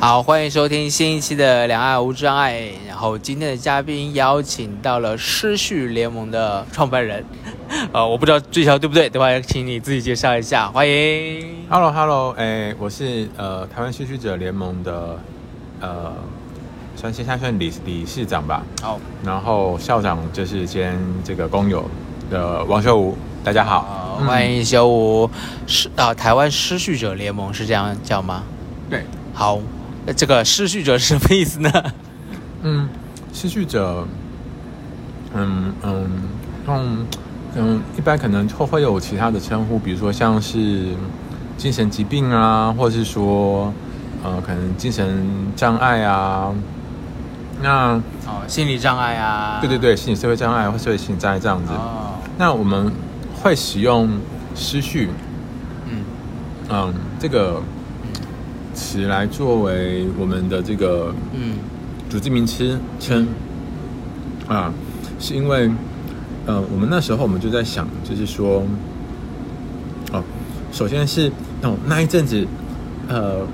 好，欢迎收听新一期的《两岸无障碍》。然后今天的嘉宾邀请到了失序联盟的创办人，呃，我不知道这条对不对，等会请你自己介绍一下。欢迎。Hello Hello，哎，我是呃台湾失序者联盟的呃，算现在算理理事长吧，好，然后校长就是兼这个工友的王秀武，大家好，好，欢迎小五。失啊，台湾失序者联盟是这样叫吗？对，好，那这个失序者是什么意思呢？嗯，失序者，嗯嗯嗯嗯，一般可能会会有其他的称呼，比如说像是精神疾病啊，或者是说呃可能精神障碍啊，那。哦，心理障碍啊。对对对，心理社会障碍或社会心理障碍这样子。哦，那我们会使用失序，嗯嗯，这个词来作为我们的这个嗯组织名称称啊，是因为呃，我们那时候我们就在想，就是说，哦，首先是哦那一阵子，呃，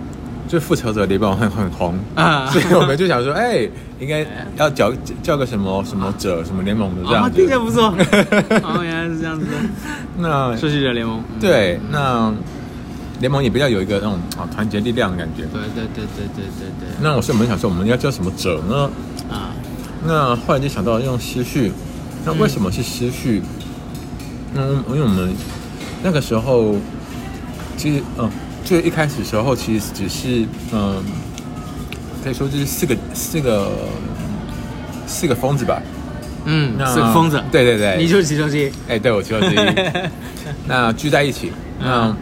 就复仇者联盟很很红。啊所以我们就想说，哎、应该要叫叫个什么什么者什么联盟的这哦，样子。听起来不错。哦，原来是这样子的。那失序者联盟。嗯对，那联盟也比较有一个那种啊团结力量的感觉。对对对对对对对。那我所以我们想说，我们要叫什么者呢？啊，那后来就想到用失序。那为什么是失序？嗯，因为我们那个时候其实嗯，最一开始的时候其实只是嗯，可以说就是四个四个四个疯子吧。嗯，那是个疯子。对对对，你就是其中之一。哎，对我其中之一。那聚在一起，那嗯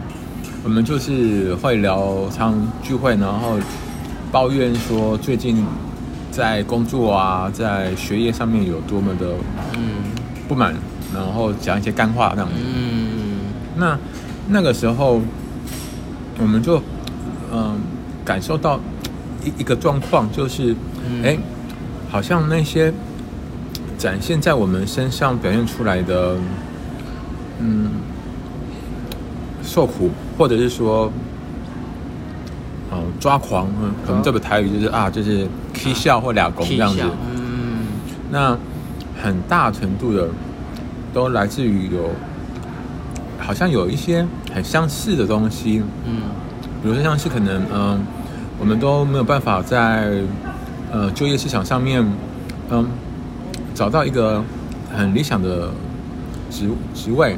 我们就是会聊常聚会，然后抱怨说最近在工作啊，在学业上面有多么的嗯不满，然后讲一些干话这样子。嗯那那个时候，我们就嗯、感受到一一个状况，就是嗯哎、好像那些展现在我们身上表现出来的，嗯，受苦，或者是说，哦、抓狂，嗯，可能这个台语就是啊，就是踢笑或俩拱这样子。嗯。那很大程度的都来自于有，好像有一些很相似的东西，嗯。比如说像是可能嗯、我们都没有办法在呃就业市场上面嗯找到一个很理想的职职位，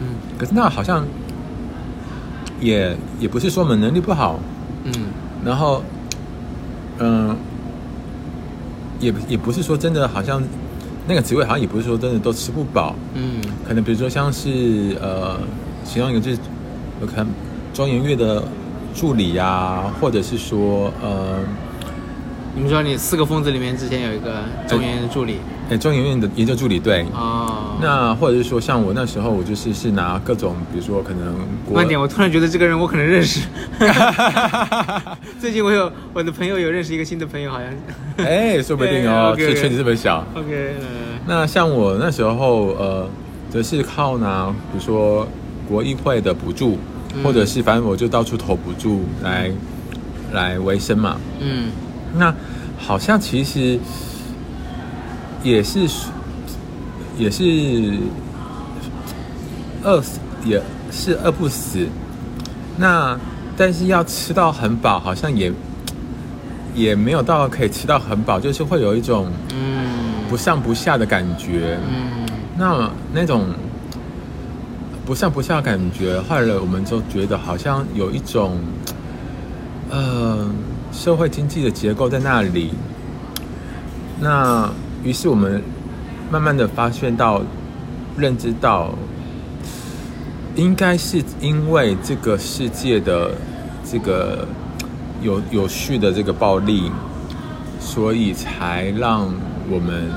嗯。可是那好像也也不是说我们能力不好，嗯。然后嗯、也也不是说真的好像那个职位好像也不是说真的都吃不饱，嗯。可能比如说像是呃，其中一个就是有可能中研院的助理呀、或者是说呃，你们说你四个疯子里面之前有一个中研院的助理哎中研院的研究助理对。哦，那或者是说，像我那时候，我就是是拿各种，比如说可能国慢点，我突然觉得这个人我可能认识。最近我有我的朋友有认识一个新的朋友，好像。哎，说不定哦，这圈子这么小。OK，呃那像我那时候，呃，则是靠拿，比如说国议会的补助，嗯或者是反正我就到处投补助来来维生嘛。嗯那好像其实也是也是饿死，也是饿不死。那但是要吃到很饱，好像也也没有到可以吃到很饱，就是会有一种嗯不上不下的感觉。嗯那那种不上不下的感觉，后来我们就觉得好像有一种，呃，社会经济的结构在那里。那于是我们慢慢的发现到，认知到，应该是因为这个世界的这个有有序的这个暴力，所以才让我们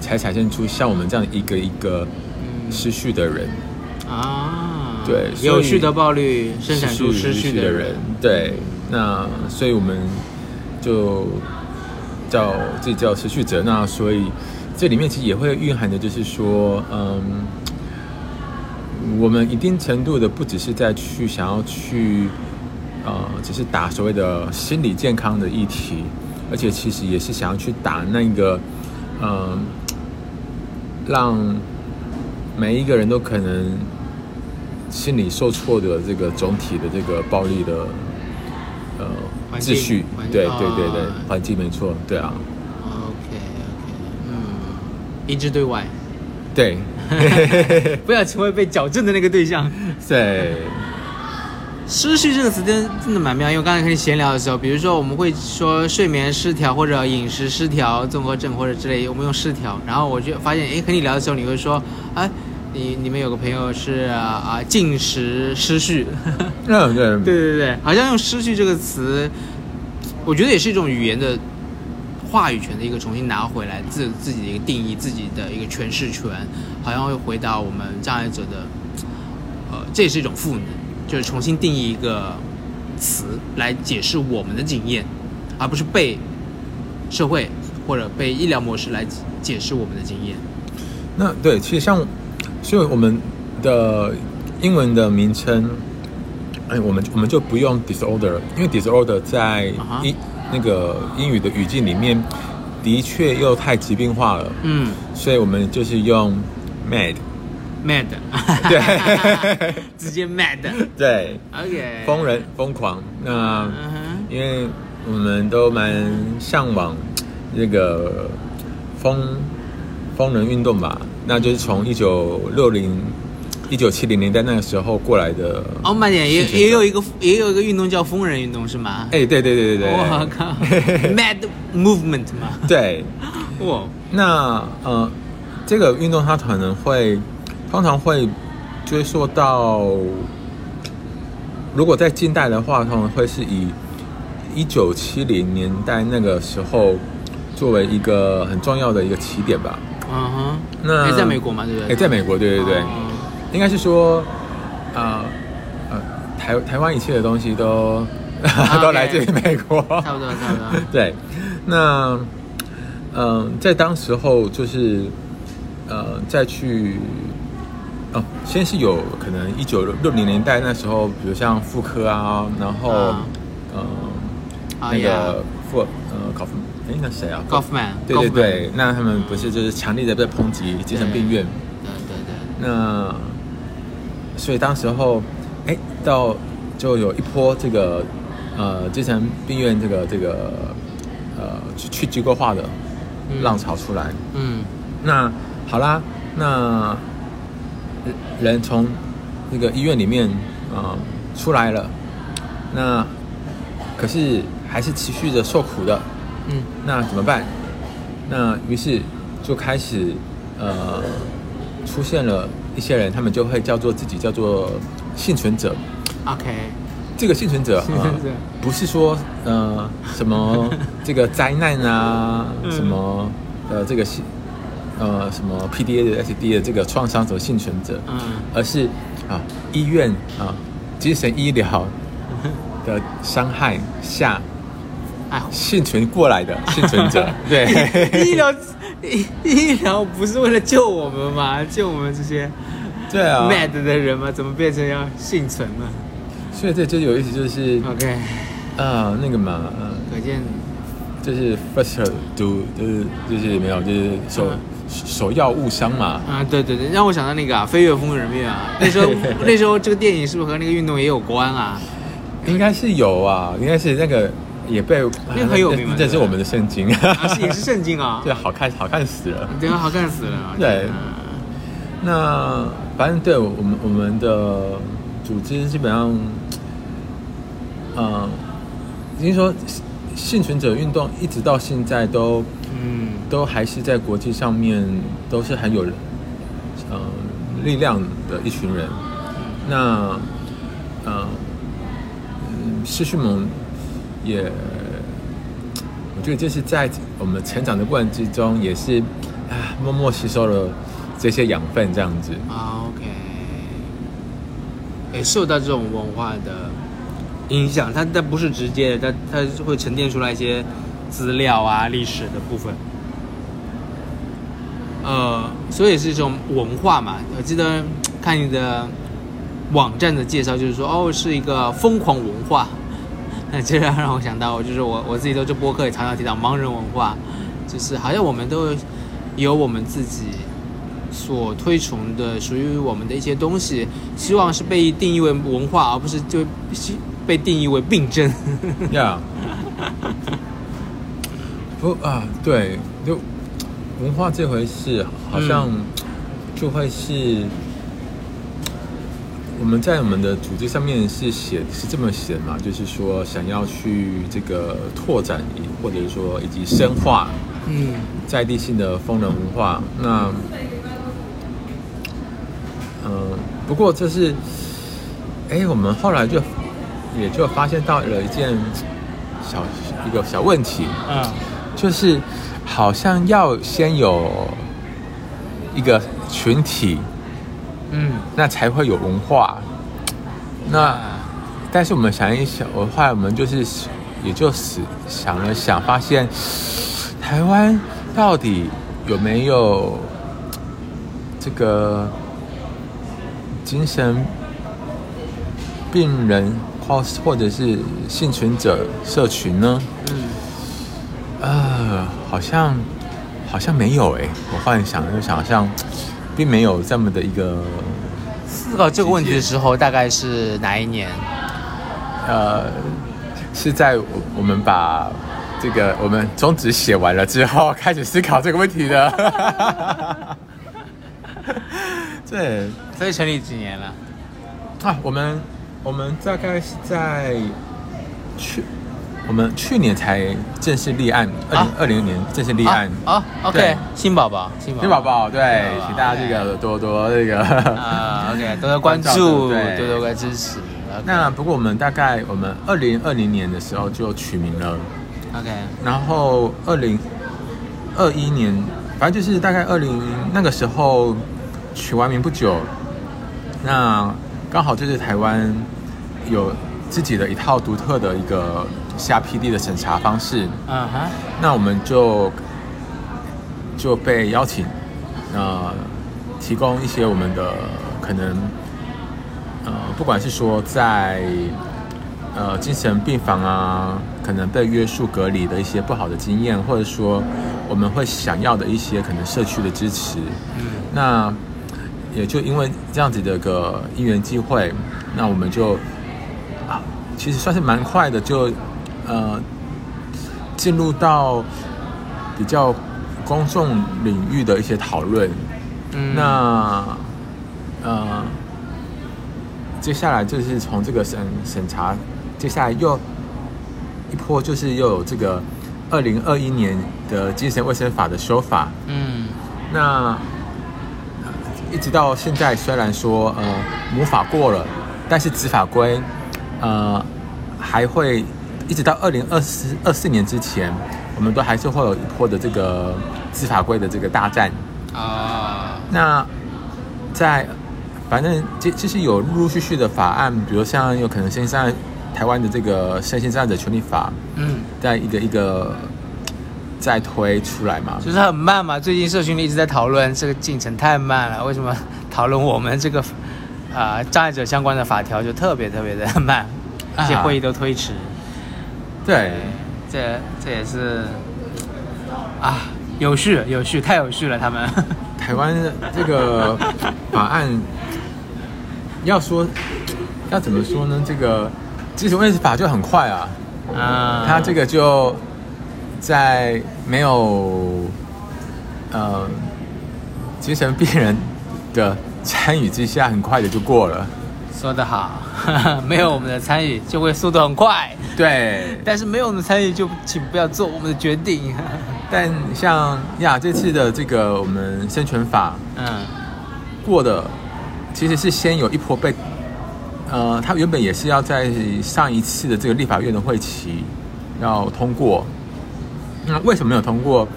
才产生出像我们这样一个一个失序的人，啊，对有序的暴力生产出失序的人，对，那所以我们就叫这叫失序者。那所以这里面其实也会蕴含的就是说，嗯，我们一定程度的不只是在去想要去呃，只是打所谓的心理健康的议题，而且其实也是想要去打那个，嗯、让每一个人都可能心理受挫的这个总体的这个暴力的呃秩序环，对对对对啊，环境没错，对啊，OK OK，嗯，一致对外，对。不要成为被矫正的那个对象。对，失序这个词真真的蛮妙，因为刚才跟你闲聊的时候，比如说我们会说睡眠失调或者饮食失调综合症或者之类，我们用失调，然后我就发现，哎，和你聊的时候，你会说，哎，你你们有个朋友是啊啊进食失序，嗯 对 对对对，好像用失序这个词，我觉得也是一种语言的话语权的一个重新拿回来，自自己的一个定义，自己的一个诠释权，好像会回到我们障碍者的，呃，这也是一种赋能，就是重新定义一个词来解释我们的经验，而不是被社会或者被医疗模式来解释我们的经验。那对，其实像，所以我们的英文的名称，哎，我们我们就不用 disorder，因为 disorder 在英、那个英语的语境里面，的确又太疾病化了，嗯。所以我们就是用 mad，，mad，对。直接 mad。对，OK，疯人疯狂。那。因为我们都蛮向往这个疯疯人运动吧，那就是从一九六零、一九七零年代那个时候过来的。哦，慢点，也也有一个也有一个运动叫疯人运动是吗？哎，对对对对对，我靠，Mad Movement 嘛，对，哇，那呃，这个运动它可能会通常会追溯到，如果在近代的话，通常会是以一九七零年代那个时候作为一个很重要的一个起点吧。嗯哼，那也在美国嘛，对不对？哎，在美国，对对对，哦。应该是说，呃呃，台台湾一切的东西都、都来自于美国，差不多差不多，对，那嗯、在当时候就是呃再去哦，先是有可能一九六零年代那时候，比如像妇科啊，然后、啊。呃啊那个妇呃考夫哎那谁啊？Goffman 对对对，那他们不是就是强烈的在抨击精神病院。对对对，那所以当时候，哎，到就有一波这个呃精神病院这个这个呃去去机构化的嗯浪潮出来。嗯那好啦，那人人从那个医院里面啊、呃出来了，那可是还是持续着受苦的。嗯那怎么办？那于是就开始呃出现了一些人，他们就会叫做自己叫做幸存者。，OK，这个幸存者，幸存者呃、不是说呃什么这个灾难啊，嗯什么呃这个幸呃什么 PDA 的 SD 的这个创伤者幸存者，嗯而是啊医院啊精神医疗的伤害下哎，幸存过来的 幸存者，对。医疗医医疗不是为了救我们吗？救我们这些对啊 mad 的人吗？怎么变成要幸存了所以这就有意思，就是？OK，呃那个嘛，呃，可见就是 first do 就是就是没有就是首嗯首要误伤嘛，啊，对对对，让我想到那个啊，飞跃疯人院啊，那时候那时候这个电影是不是和那个运动也有关啊？应该是有啊，应该是那个也被那个很有名这是我们的圣经，啊，是也是圣经啊，对，好看好看死了。对啊，好看死了啊！对那反正对我们我们的组织基本上，嗯，已经说幸存者运动一直到现在都嗯都还是在国际上面都是很有嗯力量的一群人。那呃，嗯，视讯盟也，我觉得这是在我们成长的过程之中，也是啊默默吸收了这些养分，这样子。，OK，也受到这种文化的影响，它它不是直接的，它它会沉淀出来一些资料啊、历史的部分。呃，所以是一种文化嘛。我记得看你的网站的介绍，就是说，哦，是一个疯狂文化，那 这让让我想到，就是我我自己做这播客也常常提到盲人文化，就是好像我们都有我们自己所推崇的属于我们的一些东西，希望是被定义为文化，而不是就被定义为病症。呀，不啊，对，就文化这回事，好像就会是。我们在我们的组织上面是写是这么写嘛，就是说想要去这个拓展，或者是说以及深化，嗯，在地性的风能文化。那，嗯，不过这是，哎，我们后来就也就发现到了一件小一个小问题，嗯，就是好像要先有一个群体。嗯，那才会有文化。那，但是我们想一想，我后来我们就是也就是想了想，发现台湾到底有没有这个精神病人或或者是幸存者社群呢？嗯，呃，好像好像没有哎。我幻想就想象。并没有这么的一个思考这个问题的时候，大概是哪一年？呃，是在我我们把这个我们宗旨写完了之后，开始思考这个问题的。对，所以成立几年了？啊，我们我们大概是在去。我们去年才正式立案，二零二零年正式立案。啊。OK，新宝宝，新宝宝，对，请大家这个多多这个啊，OK，多多关注，多多关支持。那不过我们大概我们二零二零年的时候就取名了，OK，然后二零二一年，反正就是大概二零那个时候取完名不久，那刚好就是台湾有自己的一套独特的一个。下 PD 的审查方式，嗯哼，那我们就就被邀请，呃，提供一些我们的可能，呃，不管是说在呃精神病房啊，可能被约束隔离的一些不好的经验，或者说我们会想要的一些可能社区的支持，嗯，那也就因为这样子的个因缘机会，那我们就啊，其实算是蛮快的就。呃，进入到比较公众领域的一些讨论，嗯，那呃，接下来就是从这个审审查，接下来又一波就是又有这个二零二一年的精神卫生法的修法，嗯，那一直到现在，虽然说呃母法过了，但是执法规呃还会。一直到二零二四二四年之前，我们都还是会有一波的这个执法规的这个大战啊。那在反正其其实有陆陆续续的法案，比如像有可能现在台湾的这个身心障碍者权利法，嗯，在一个一个在推出来嘛，就是很慢嘛。最近社群里一直在讨论这个进程太慢了，为什么 讨论我们这个啊障碍者相关的法条就特别特别的 慢，一些会议都推迟。对，这这也是啊，有序有序，太有序了。他们 台湾这个法案要说要怎么说呢？这个基础卫生法就很快啊，啊，他这个就在没有呃精神病人的 参与之下，很快的就过了。说得好，没有我们的参与就会速度很快。对，但是没有我们参与就请不要做我们的决定。但像呀，这次的这个我们生存法，嗯，过的其实是先有一波被，呃，他原本也是要在上一次的这个立法院的会期要通过，那为什么没有通过？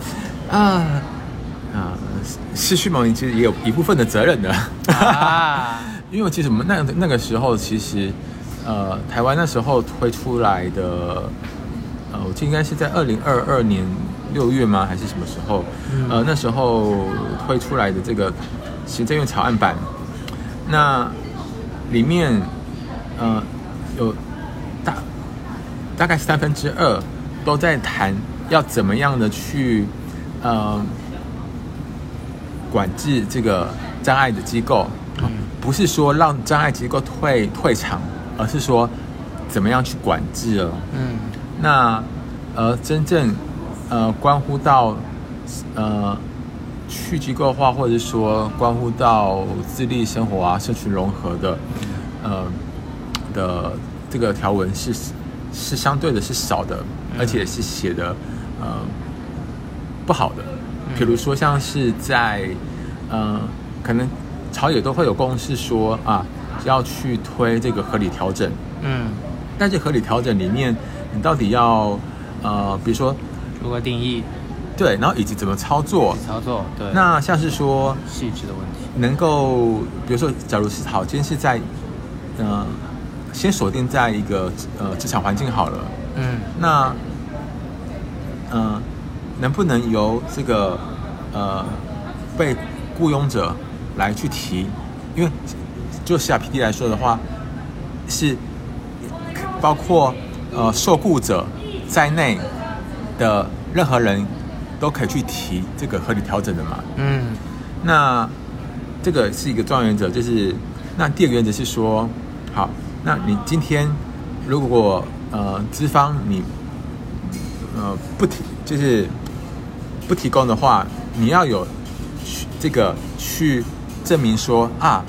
啊啊，失去盟其实也有一部分的责任的啊，因为其实我们那那个时候其实。呃，台湾那时候推出来的，呃，我记得应该是在二零二二年六月吗？还是什么时候？呃，那时候推出来的这个行政院草案版，那里面呃有大大概三分之二都在谈要怎么样的去呃管制这个障碍的机构，嗯不是说让障碍机构退退场，而是说怎么样去管制了。嗯那呃，真正呃关乎到呃去机构化，或者说关乎到自立生活啊、社区融合的呃的这个条文是是相对的是少的，而且是写的呃不好的。比如说像是在呃可能朝野都会有共识说啊要去推这个合理调整，嗯，但是合理调整里面，你到底要呃，比如说如何定义对，然后以及怎么操作？操作？对，那像是说细致的问题。能够，比如说，假如是好，今天是在呃，先锁定在一个呃职场环境好了，嗯那呃，能不能由这个呃被雇佣者来去提？因为就 CRPD 来说的话，是包括呃受雇者在内的任何人都可以去提这个合理调整的嘛。嗯那这个是一个重要原则，就是那第二个原则是说，好，那你今天如果呃资方你呃不提就是不提供的话，你要有去这个去证明说啊，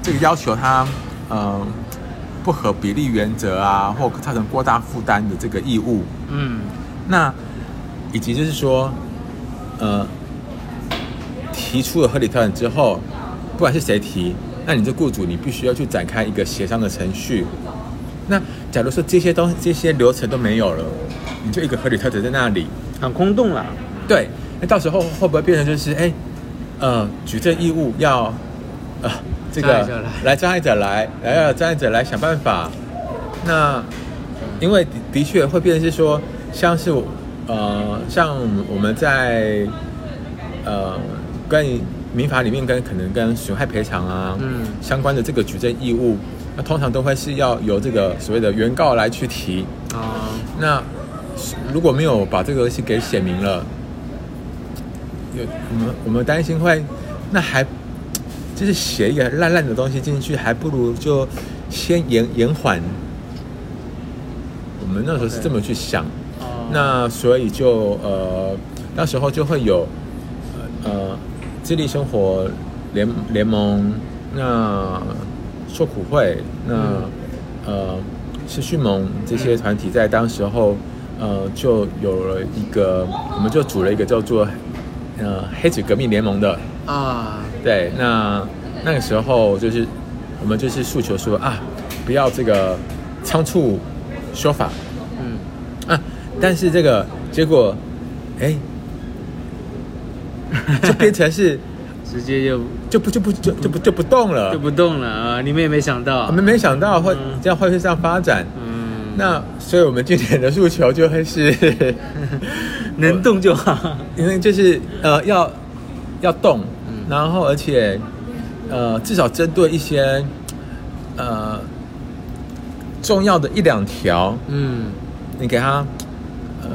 这个要求他呃不合比例原则啊，或造成过大负担的这个义务，嗯那以及就是说，呃，提出了合理调整之后，不管是谁提，那你这雇主你必须要去展开一个协商的程序。那假如说这些东西、这些流程都没有了，你就一个合理调整在那里，很空洞了。对，那到时候会不会变成就是哎，呃，举证义务要呃这个来来障碍者来，来要障碍者来想办法。那因为的的确会变成是说，像是呃像我们在呃关于民法里面跟可能跟损害赔偿啊，嗯相关的这个举证义务，那通常都会是要由这个所谓的原告来去提。啊，那如果没有把这个东西给写明了，有我们我们担心会，那还就是写一个烂烂的东西进去，还不如就先延延缓。我们那时候是这么去想。哦那所以就呃那时候就会有呃呃自立生活联联盟，那受苦会，那、呃持续盟这些团体在当时候呃就有了一个，我们就组了一个叫做呃黑子革命联盟的，啊，对，那那个时候就是我们就是诉求说啊，不要这个仓促说法。嗯。啊，但是这个结果，哎，就变成是直接就就不就不就就不就不动了。就，不动了啊！你们也没想到。我，们没想到会嗯。这样会是这样发展。嗯，那所以我们今年的诉求就会是，能动就好。因为就是呃要要动，嗯然后而且呃至少针对一些呃重要的一两条，嗯你给他呃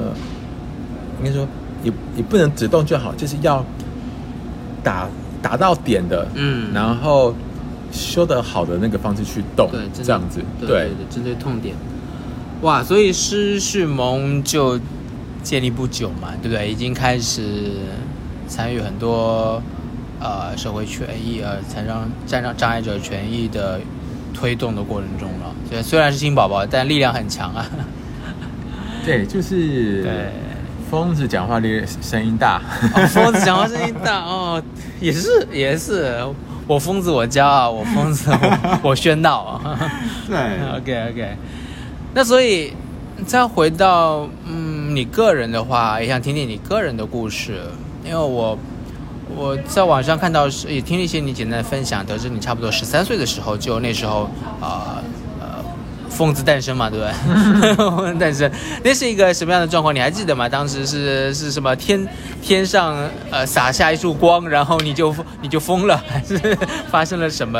应该说也也不能只动就好，就是要打打到点的，嗯，然后修得好的那个方式去动，对，这样子，对对对，针对痛点。哇，所以失序盟就建立不久嘛，对不对？已经开始参与很多呃社会权益呃残障残障障碍者权益的推动的过程中了。所以虽然是新宝宝，但力量很强啊。对，就是对。疯子讲话的声音大，哦，疯子讲话声音大哦，也是也是，我疯子我骄傲，我疯子我 我喧闹。对 OK OK，那所以再回到嗯你个人的话，也想听听你个人的故事，因为我我在网上看到是也听了一些你简单的分享，得知你差不多十三岁的时候就那时候啊疯子诞生嘛，对不对？疯子诞生，那是一个什么样的状况？你还记得吗？当时是是什么天天上呃洒下一束光，然后你就你就疯了，还是 发生了什么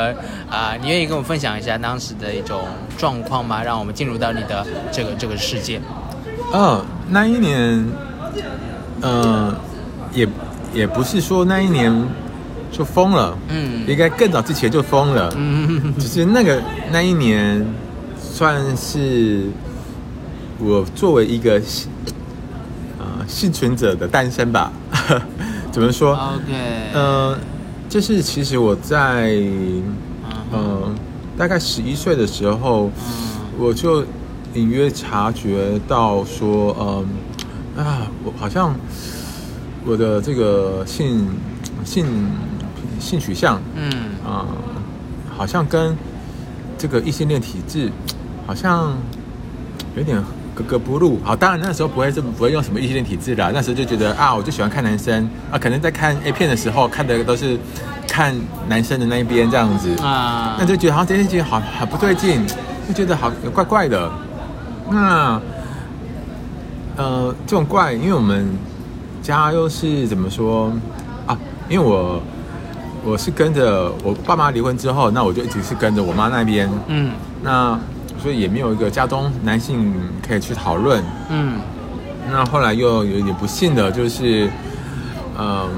啊、你愿意跟我分享一下当时的一种状况吗？让我们进入到你的这个这个世界。哦，那一年，呃，也也不是说那一年就疯了，嗯应该更早之前就疯了，嗯 只是那个那一年算是我作为一个幸呃幸存者的诞生吧。怎么说？，OK，呃，就是其实我在嗯呃大概十一岁的时候，嗯我就隐约察觉到说，嗯啊，我好像我的这个性性性取向嗯啊、好像跟这个异性恋体质好像有点格格不入。好，当然那时候不会这么不会用什么异性恋体质啦，那时候就觉得啊，我就喜欢看男生啊，可能在看 A 片的时候看的都是看男生的那一边这样子。啊，那就觉得好像这件事情好好不对劲，就觉得好怪怪的。那呃，这种怪，因为我们家又是怎么说啊？因为我我是跟着我爸妈离婚之后，那我就一直是跟着我妈那边，嗯那所以也没有一个家中男性可以去讨论。嗯那后来又有一点不幸的，就是，嗯、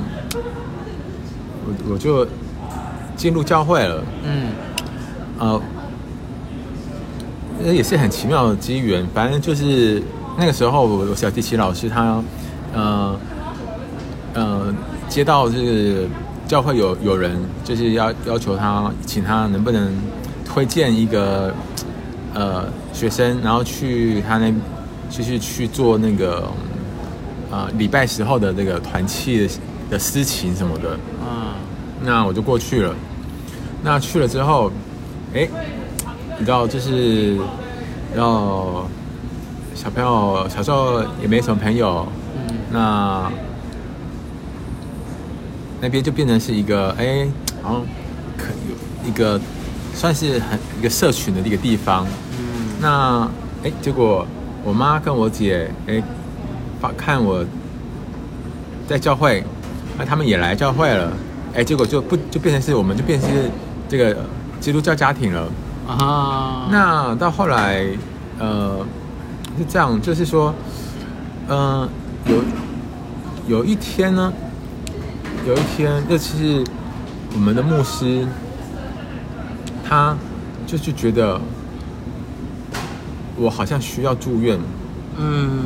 我我就进入教会了。嗯呃，那也是很奇妙的机缘。反正就是那个时候，我我小提琴老师他，呃呃，接到就是教会有有人就是要要求他，请他能不能推荐一个呃学生，然后去他那就是去做那个呃礼拜时候的那个团契的的私情什么的。啊那我就过去了。那去了之后，哎，你知道，就是，然后小朋友小时候也没什么朋友，嗯那那边就变成是一个，哎，好像可有一个算是很一个社群的一个地方。嗯那哎，结果我妈跟我姐哎，发看我在教会，那他们也来教会了，哎，结果就不就变成是我们就变成是这个基督教家庭了。啊，那到后来，呃，是这样，就是说，嗯、有有一天呢，有一天，尤其是我们的牧师，他就是觉得我好像需要住院，嗯。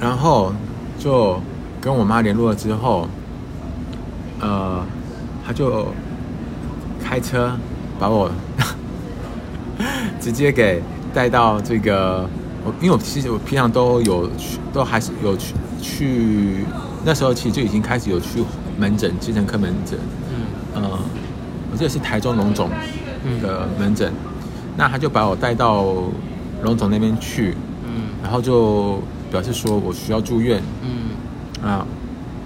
然后就跟我妈联络了之后，呃，他就开车把我 直接给带到这个，我因为我其实我平常都有去，都还是有去去，那时候其实就已经开始有去门诊，精神科门诊，嗯。呃，我记得是台中龙总嗯。的门诊，那他就把我带到龙总那边去，嗯。然后就表示说我需要住院。嗯。啊，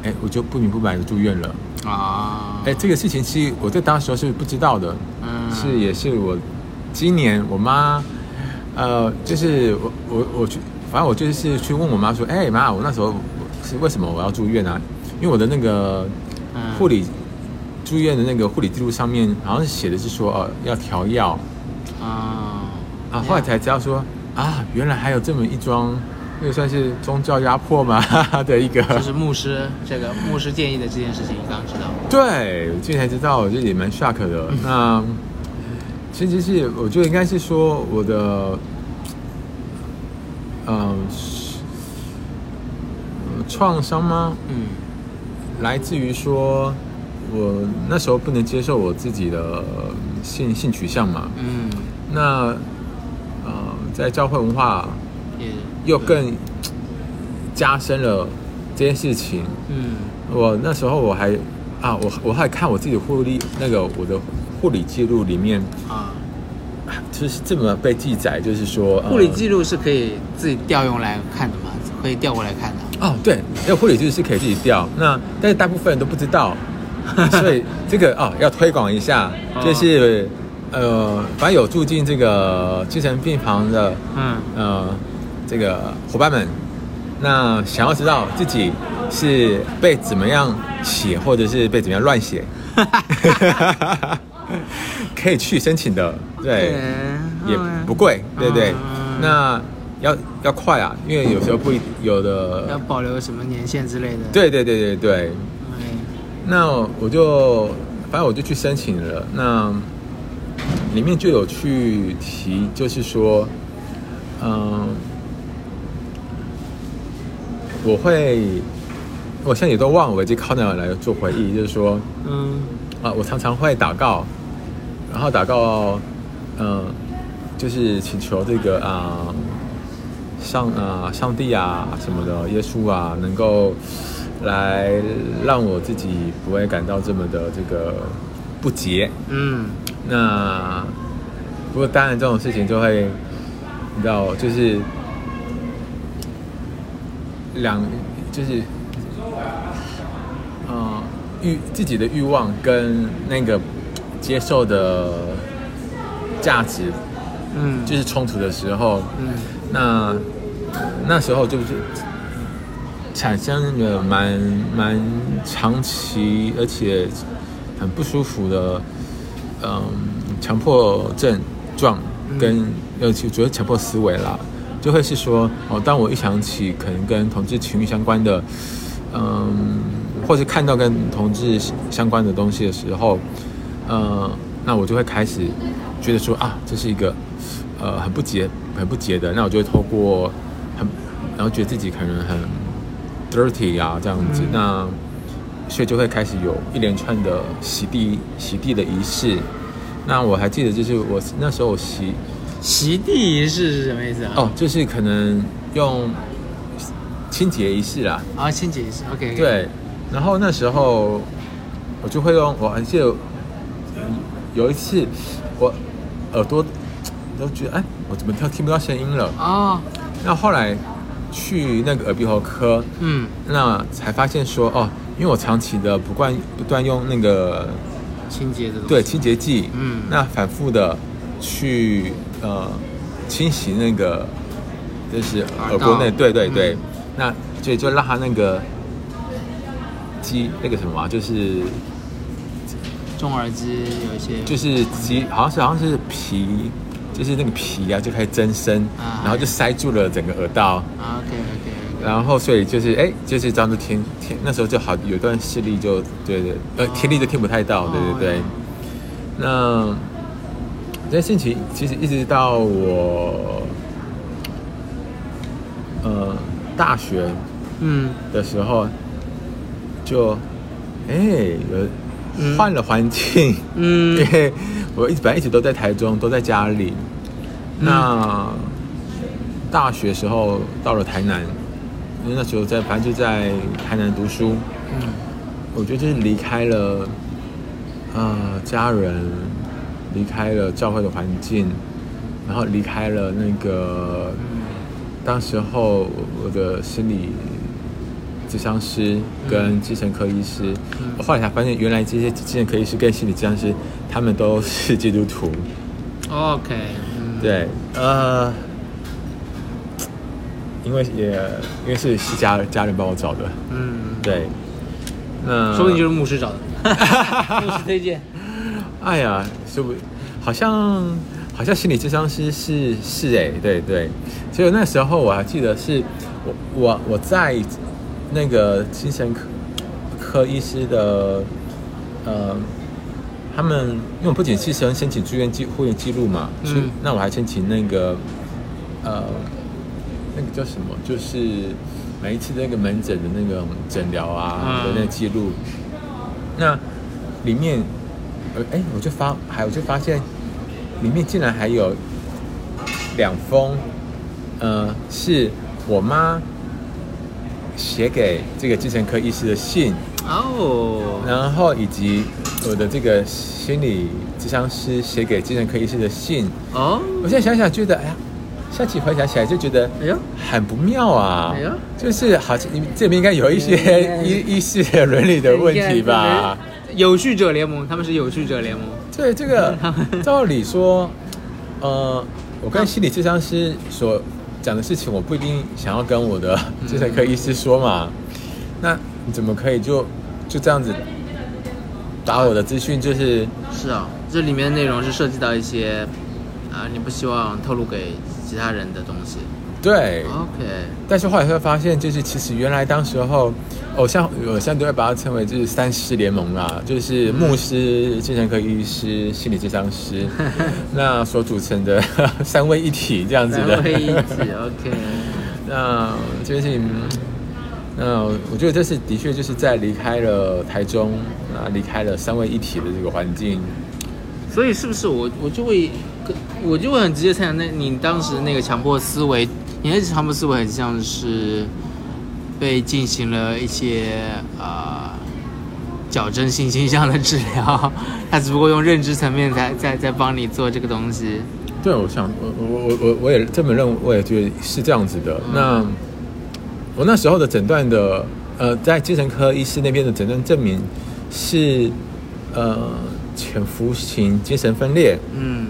哎，我就不明不白的住院了。啊，哎，这个事情其实我在当时是不知道的，嗯。是也是我今年我妈，呃，就是我我我去，反正我就是去问我妈说，哎妈，我那时候是为什么我要住院啊？因为我的那个嗯。护理住院的那个护理记录上面好像是写的是说，呃，要调药啊啊，后来才知道说啊，原来还有这么一桩，那个算是宗教压迫嘛 的一个。就是牧师这个牧师建议的这件事情，你刚刚知道。对，我今天才知道，我觉得也蛮 shock 的。那其实是我觉得应该是说我的，嗯、是呃创伤吗？嗯来自于说我那时候不能接受我自己的性性取向嘛。嗯，那呃，在教会文化也又更加深了这件事情。嗯我那时候我还啊，我我还看我自己的护理那个我的护理记录里面，啊，就是这么被记载，就是说呃护理记录是可以自己调用来看的吗？可以调过来看的。哦，对，那个护理记录是可以自己调，那但是大部分人都不知道，所以这个哦要推广一下，哦就是呃，反正有住进这个精神病房的嗯呃这个伙伴们，那想要知道自己是被怎么样写，或者是被怎么样乱写，可以去申请的，对，也不贵，对不对？嗯那要要快啊，因为有时候不一有要，保留什么年限之类的。对对对对对。那我就反正我就去申请了。那里面就有去提，就是说，嗯，我会，我现在也都忘了，我已经靠那来做回忆，就是说，嗯啊，我常常会祷告，然后祷告，嗯，就是请求这个啊，上啊，上帝啊什么的，耶稣啊，能够来让我自己不会感到这么的这个不洁。嗯那不过当然这种事情就会，你知道，就是两就是，呃，欲自己的欲望跟那个接受的价值嗯，就是冲突的时候，嗯那那时候就是产生了蛮蛮长期而且很不舒服的，嗯，强迫症状跟尤其主要强迫思维啦，就会是说哦，当我一想起可能跟同志情欲相关的，嗯，或是看到跟同志相关的东西的时候，呃，那我就会开始觉得说啊，这是一个呃很不洁、很不洁的，那我就会透过很，然后觉得自己可能很 dirty 啊这样子，那所以就会开始有一连串的洗地、洗地的仪式。那我还记得，就是我那时候我洗洗地仪式是什么意思啊？哦，就是可能用清洁仪式啦，啊，清洁仪式。OK，对，然后那时候我就会用，我还记得嗯有一次我耳朵都觉得哎，我怎么听听不到声音了？哦，那后来去那个耳鼻喉科，嗯那才发现说哦，因为我长期的不惯不断用那个清洁的。对清洁剂，嗯。那反复的去呃清洗那个就是耳朵内，对对对，嗯。那所以就让它那个肌那个什么啊，就是中耳肌有一些。就是肌，好像是好像是皮，就是那个皮啊就开始增生，啊然后就塞住了整个耳道。啊，OK OK，然后所以就是哎，就是这样子听听，那时候就好有段视力就对对，呃，听力就听不太到，对对对。那这件事情其实一直到我呃大学嗯的时候，就哎有嗯。换了环境，因嗯为我一直本来一直都在台中，都在家里。那大学时候到了台南，因为那时候在反正就在台南读书，嗯。我觉得就是离开了呃家人，离开了教会的环境，然后离开了那个当时候我的心理咨商师跟精神科医师，嗯。我后来才发现原来这些精神科医师跟心理咨商师他们都是基督徒。，OK，嗯，对，呃，因为也因为是是家家人帮我找的，嗯，对，那说不定就是牧师找的，牧师推荐。哎呀，说不，好像好像心理智商师是是哎，对对，所以那时候我还记得是我我我在那个精神科科医师的呃。他们因为我不仅是申申请住院记护院记录嘛，嗯。是那我还申请那个呃那个叫什么，就是每一次那个门诊的那个诊疗啊嗯的那个记录，那里面呃哎我就发还我就发现里面竟然还有两封呃是我妈写给这个精神科医师的信，哦，然后以及我的这个心理咨商师写给精神科医师的信，哦，我现在想想觉得，哎呀，现在回想起来就觉得哎呀，很不妙啊！就是好像你这里面应该有一哎些医医师的伦理的问题吧？？有序者联盟，他们是有序者联盟。对这个，照理说，呃，我跟心理智商师所讲的事情，我不一定想要跟我的精神科医师说嘛。那你怎么可以就就这样子打我的资讯就是是啊，这里面的内容是涉及到一些啊、你不希望透露给其他人的东西。对？OK，但是后来会发现，就是其实原来当时候，偶像偶像都会把它称为就是三师联盟啦，就是牧师、精神科医师、心理咨商师，那所组成的三位一体这样子的。三位一体，OK。那这件事情，那我觉得这是的确就是在离开了台中啊，离开了三位一体的这个环境。所以是不是我我就会我就会很直接猜想，那你当时那个强迫思维，你的强迫思维很像是被进行了一些呃矫正性倾向的治疗，他只不过用认知层面在在在帮你做这个东西。对，我想，我我我我我也这么认为，我也觉得是这样子的。那我那时候的诊断的，呃，在精神科医师那边的诊断证明是，呃，潜伏型精神分裂。嗯，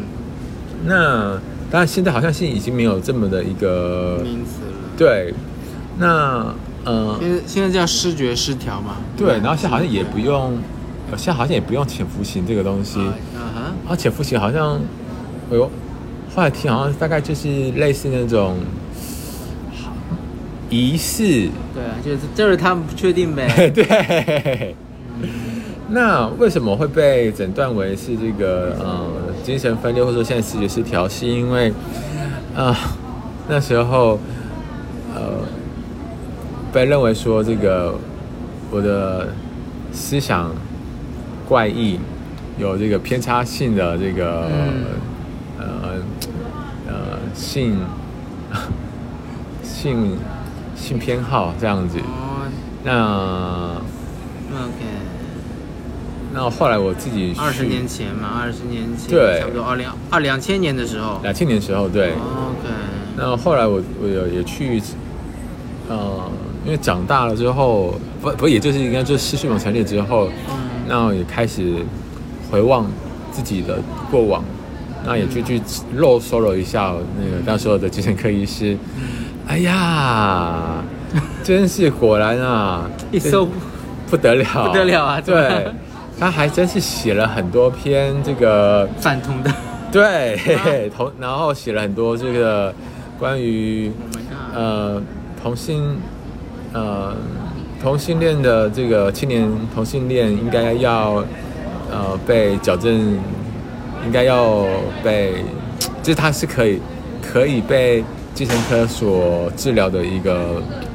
那当然现在好像是已经没有这么的一个名词了。对，那呃，现在现在叫视觉失调嘛？对，然后现在好像也不用，呃现在好像也不用潜伏型这个东西。啊哈，啊潜伏型好像，哎呦，后来听好像大概就是类似那种仪式，对啊，就是就是他们不确定呗。对。那为什么会被诊断为是这个呃精神分裂，或者说现在视觉失调？是因为啊、那时候呃被认为说这个我的思想怪异，有这个偏差性的这个、嗯呃呃性 性性偏好这样子。哦那。那后来我自己二十年前嘛，二十年前，对。差不多二零二两千年的时候。两千年时候对。OK，那后来我我有也去，呃，因为长大了之后，不不也就是应该就是失序盟成立之后，嗯。那也开始回望自己的过往，那也去去漏搜了一下那个那时候的精神科医师，哎呀，真是果然啊，一搜不得了，不得了啊对，他还真是写了很多篇这个。反同的。对，嘿嘿同然后写了很多这个关于 Oh 呃同性呃同性恋的这个青年同性恋应该要呃被矫正，应该要被，就是他是可以可以被精神科所治疗的一个嗯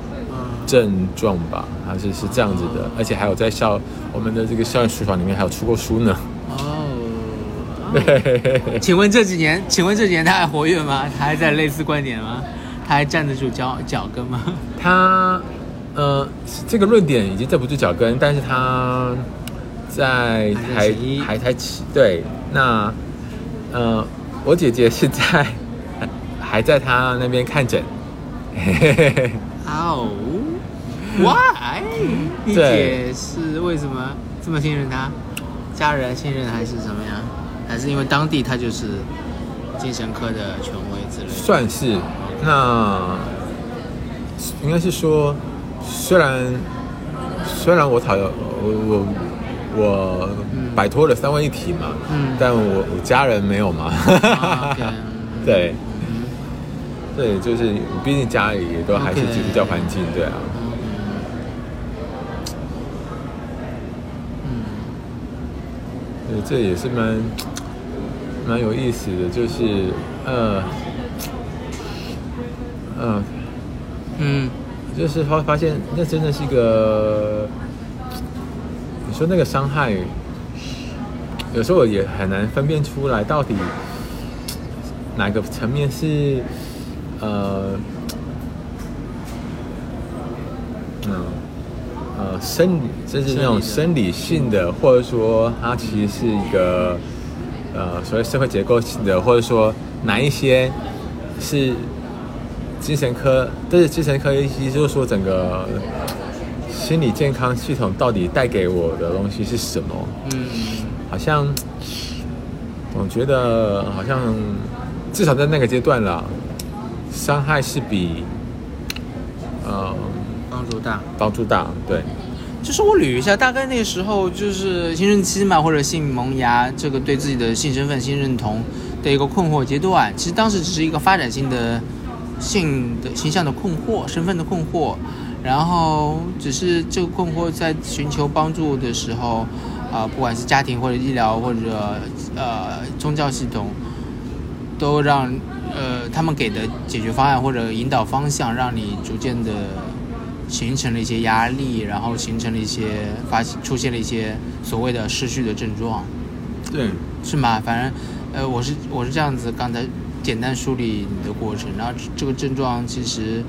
症状吧，还是是这样子的，而且还有在校我们的这个校园书房里面还有出过书呢。哦。对。请问这几年，请问这几年他还活跃吗？他还在类似观点吗？他还站得住脚脚跟吗？他呃，这个论点已经站不住脚跟，但是他在台还在起对，那呃，我姐姐是在还在他那边看诊，嘿嘿嘿嘿哦，Why？你对姐是为什么这么信任他？家人信任还是怎么样？还是因为当地他就是精神科的权威之类的？算是那应该是说，虽然虽然我讨厌我我我摆脱了三位一体嘛，嗯但我我家人没有嘛，对。嗯对，就是毕竟家里也都还是基督教环境，对啊。嗯对，这也是蛮蛮有意思的，就是呃呃，嗯。就是发发现那真的是一个，你说那个伤害，有时候我也很难分辨出来到底哪个层面是呃嗯呃生理，就是那种生理性的，或者说它其实是一个呃所谓社会结构性的，或者说哪一些是精神科，但是精神科医师就是说整个心理健康系统到底带给我的东西是什么？嗯好像我觉得好像至少在那个阶段啦，伤害是比大。帮助大，对，就是我捋一下，大概那个时候就是青春期嘛，或者性萌芽，这个对自己的性身份、性认同的一个困惑阶段。其实当时只是一个发展性的性的形象的困惑、身份的困惑，然后只是这个困惑在寻求帮助的时候，啊、不管是家庭或者医疗或者呃宗教系统，都让呃他们给的解决方案或者引导方向，让你逐渐的形成了一些压力，然后形成了一些发出现了一些所谓的失序的症状，对，是吗？反正呃我是我是这样子，刚才简单梳理你的过程，然后这个症状其实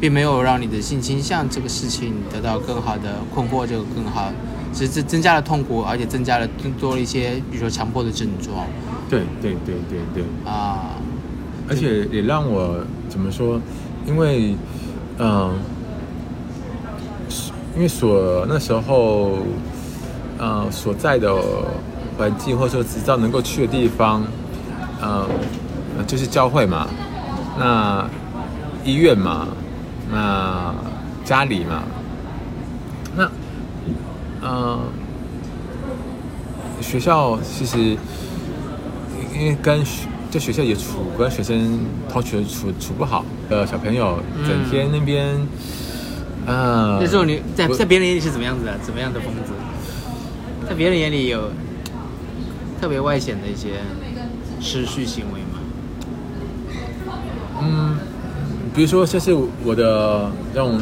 并没有让你的性倾向这个事情得到更好的困惑，这个更好。只是增增加了痛苦，而且增加了更多了一些，比如说强迫的症状对，对，对，对，对。啊，而且也让我怎么说？因为，嗯、因为所那时候，呃，所在的环境或者说执照能够去的地方，呃，呃就是教会嘛，那医院嘛，那家里嘛，那，呃，学校其实因为跟学在学校也处跟学生同学处处不好，呃，小朋友整天那边，呃，那时候你在在别人眼里是怎么样子的？怎么样的疯子？在别人眼里有特别外显的一些失序行为吗？嗯，比如说这是我的这种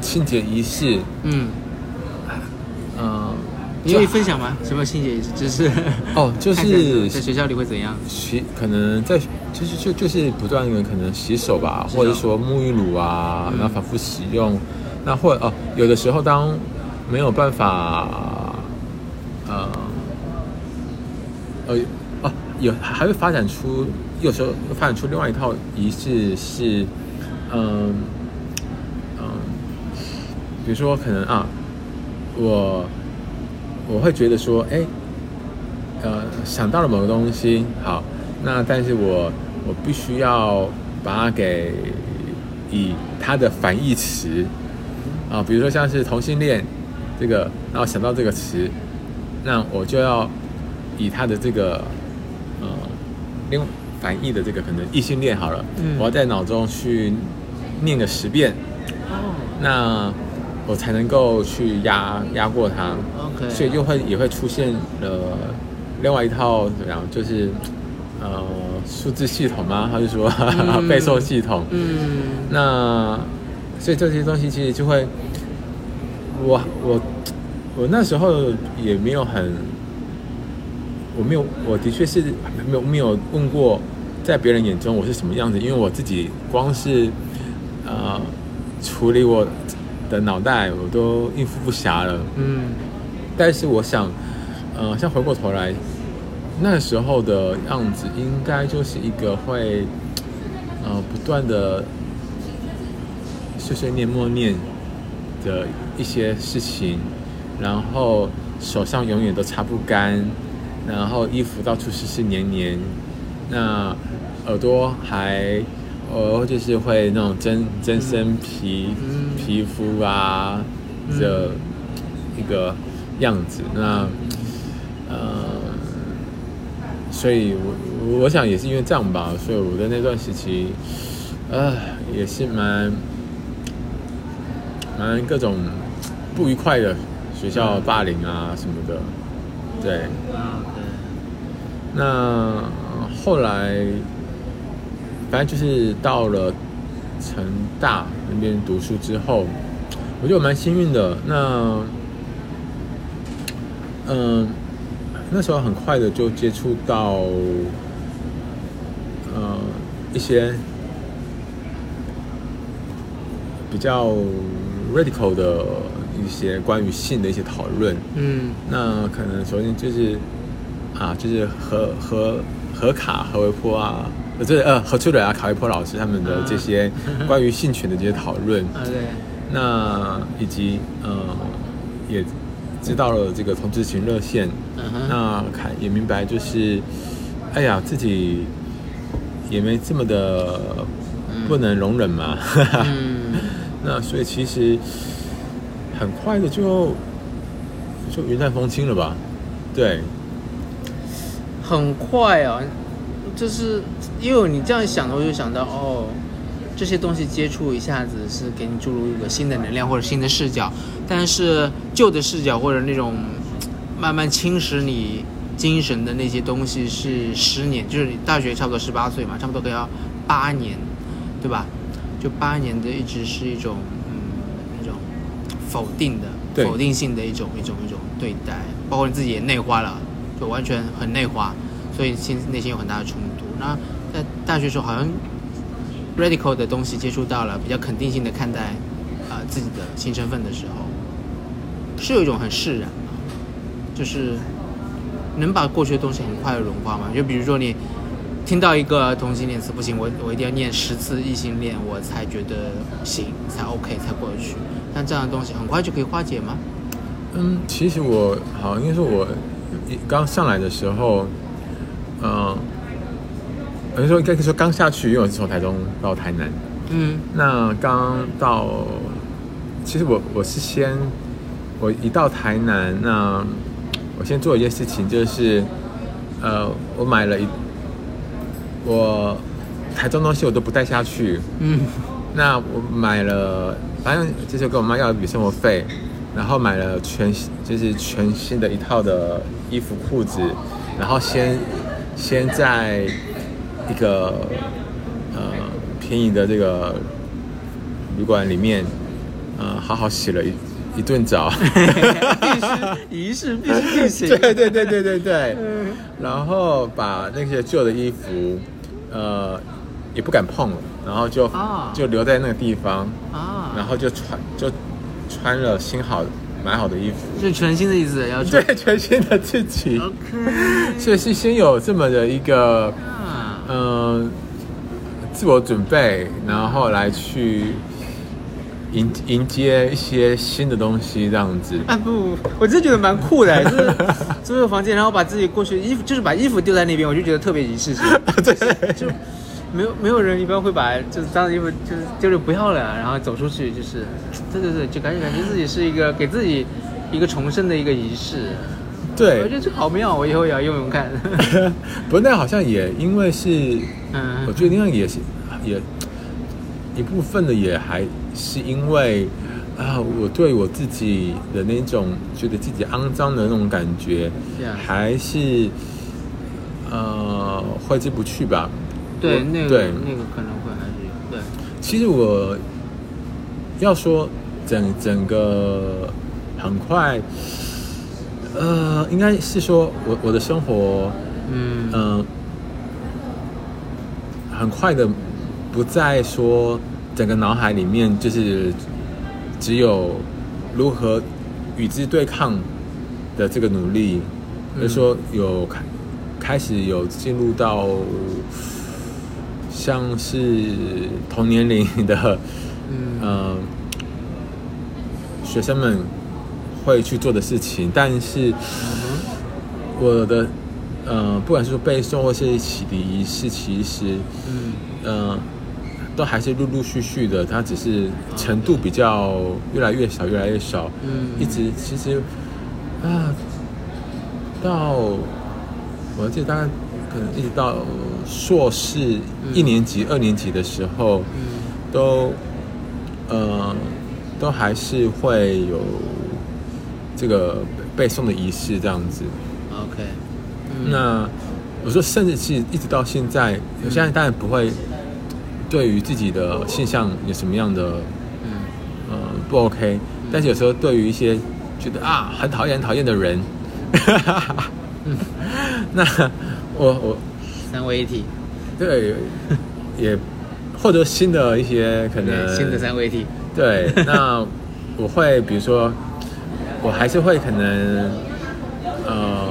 清洁仪式，嗯，嗯、你愿意分享吗？什么清洁仪式？就是哦 就是在学校里会怎样？洗可能在就是就就是不断的可能洗手吧，手或者说沐浴乳啊，嗯然后反复使用。那或哦，有的时候当没有办法，呃，呃哦，有还会发展出，有时候发展出另外一套仪式是，嗯嗯，比如说可能啊，我我会觉得说，哎，呃，想到了某个东西，好，那但是我我必须要把它给以它的反义词啊，比如说像是同性恋这个，然后想到这个词，那我就要以他的这个呃另反义的这个可能异性恋好了，嗯我要在脑中去念个十遍，哦那我才能够去压压过它。，OK，所以就会也会出现了另外一套怎么样，就是呃数字系统吗？还是说嗯 背诵系统？嗯，那所以这些东西其实就会，我我我那时候也没有很，我没有，我的确是没有没有问过，在别人眼中我是什么样子，因为我自己光是呃处理我的脑袋，我都应付不暇了。嗯但是我想，呃，像回过头来，那时候的样子，应该就是一个会，呃，不断的碎碎念默念的一些事情，然后手上永远都擦不干，然后衣服到处湿湿黏黏，那耳朵还哦就是会那种增增生皮、皮肤啊的一个样子。那呃，所以我我想也是因为这样吧，所以我的那段时期，呃，也是蛮反正各种不愉快的学校霸凌啊什么的，对。啊对，那后来，反正就是到了成大那边读书之后，我觉得我蛮幸运的。那，嗯、那时候很快的就接触到，呃，一些比较 radical 的一些关于性的一些讨论。嗯。那可能首先就是啊，就是何何何卡何维坡啊，呃，这呃何秋蕊啊、卡维坡老师他们的这些 关于性权的这些讨论，啊对，那以及呃也知道了这个同志情热线，嗯哼，那看也明白就是哎呀，自己也没这么的嗯。不能容忍嘛。嗯，那所以其实很快的就就云淡风轻了吧？对，很快啊，就是因为你这样想的，我就想到哦，这些东西接触一下子是给你注入一个新的能量或者新的视角，但是旧的视角或者那种慢慢侵蚀你精神的那些东西是十年，就是你大学差不多十八岁嘛，差不多可要八年，对吧？就八年的一直是一种嗯那种否定的、否定性的一种一种一种对待，包括你自己也内化了，就完全很内化，所以心内心有很大的冲突。那在大学时候，好像 radical 的东西接触到了，比较肯定性的看待啊、呃自己的新身份的时候，是有一种很释然嘛，就是能把过去的东西很快的融化吗。就比如说你听到一个同性恋词不行，我我一定要念十次异性恋，我才觉得行，才 OK 才过得去。但这样的东西很快就可以化解吗？嗯，其实我好，应该是我一刚上来的时候，嗯、我就说应该说刚下去，因为我是从台中到台南。嗯那刚到，其实我我是先，我一到台南，那我先做一件事情，就是，呃，我买了一，我台中东西我都不带下去，嗯。那我买了，反正就是跟我妈要一笔生活费，然后买了全就是全新的一套的衣服裤子，然后先先在一个呃便宜的这个旅馆里面，呃好好洗了一一顿澡，仪式必须进行。对对对对对对，嗯然后把那些旧的衣服，呃也不敢碰了，然后就、啊就留在那个地方。啊，然后就穿就穿了新好买好的衣服，是全新的意思，要去 对全新的自己，OK。所以是先有这么的一个啊，嗯、自我准备，然后来去迎迎接一些新的东西，这样子。啊不，我真的觉得蛮酷的，就是租个房间，然后把自己过去衣服，就是把衣服丢在那边，我就觉得特别仪式性。对，就没有没有人一般会把就是脏的衣服就是就是不要了，然后走出去，就是对对对，就感觉感觉自己是一个给自己一个重生的一个仪式。对我觉，得这个好妙，我以后也要用用看。不过那好像也因为是，嗯我觉得那样也是也一部分的也还是因为啊，我对我自己的那种觉得自己肮脏的那种感觉，还是呃挥之不去吧。对，那个对那个可能会还是有对。其实我要说整整个很快，呃，应该是说我我的生活，嗯嗯、很快的不再说整个脑海里面就是只有如何与之对抗的这个努力，嗯就是说有开开始有进入到像是同年龄的嗯。呃学生们会去做的事情，但是嗯我的呃不管是说背诵或是洗涤仪式，其实嗯。呃都还是陆陆续续的，它只是程度比较越来越少，越来越少，嗯。一直其实啊到我记得大概可能一直到硕士嗯一年级、二年级的时候，嗯。都呃都还是会有这个背诵的仪式这样子。OK，嗯。那我说，甚至是一直到现在，我现在当然不会对于自己的现象有什么样的嗯。呃不 OK，但是有时候对于一些觉得啊很讨厌很讨厌的人，那我我三位一体，对也获得新的一些可能。新的三位一体，对，那我会比如说，我还是会可能，呃，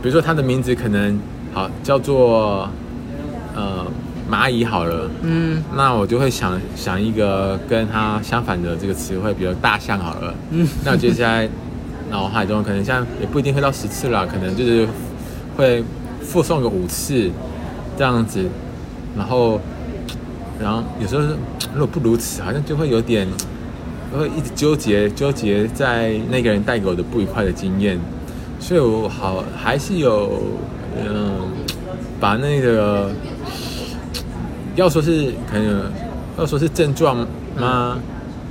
比如说他的名字可能好叫做呃蚂蚁好了，嗯。那我就会想想一个跟它相反的这个词汇，比如大象好了，嗯。那我就在脑海中可能像也不一定会到十次啦，可能就是会附送个五次这样子，然后然后有时候如果不如此，好像就会有点会一直纠结纠结在那个人带给我的不愉快的经验，所以我好还是有嗯把那个要说是可能要说是症状吗？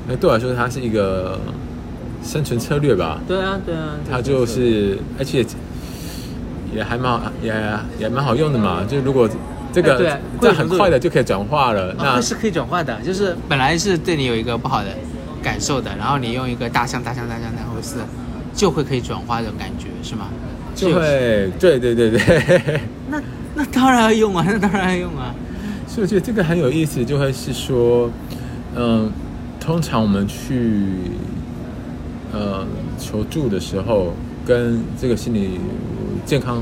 那对我来说，它是一个生存策略吧。对啊，对啊，它就是，而且也还蛮好，也也蛮好用的嘛。就如果这个这样很快的就可以转化了，那那是可以转化的，就是本来是对你有一个不好的感受的，然后你用一个大象大象大象大或四，就会可以转化这种感觉，是吗？就会，对对对对。那那当然要用啊，那当然要用啊。所以我觉得这个很有意思，就会是说，嗯、通常我们去呃求助的时候，跟这个心理健康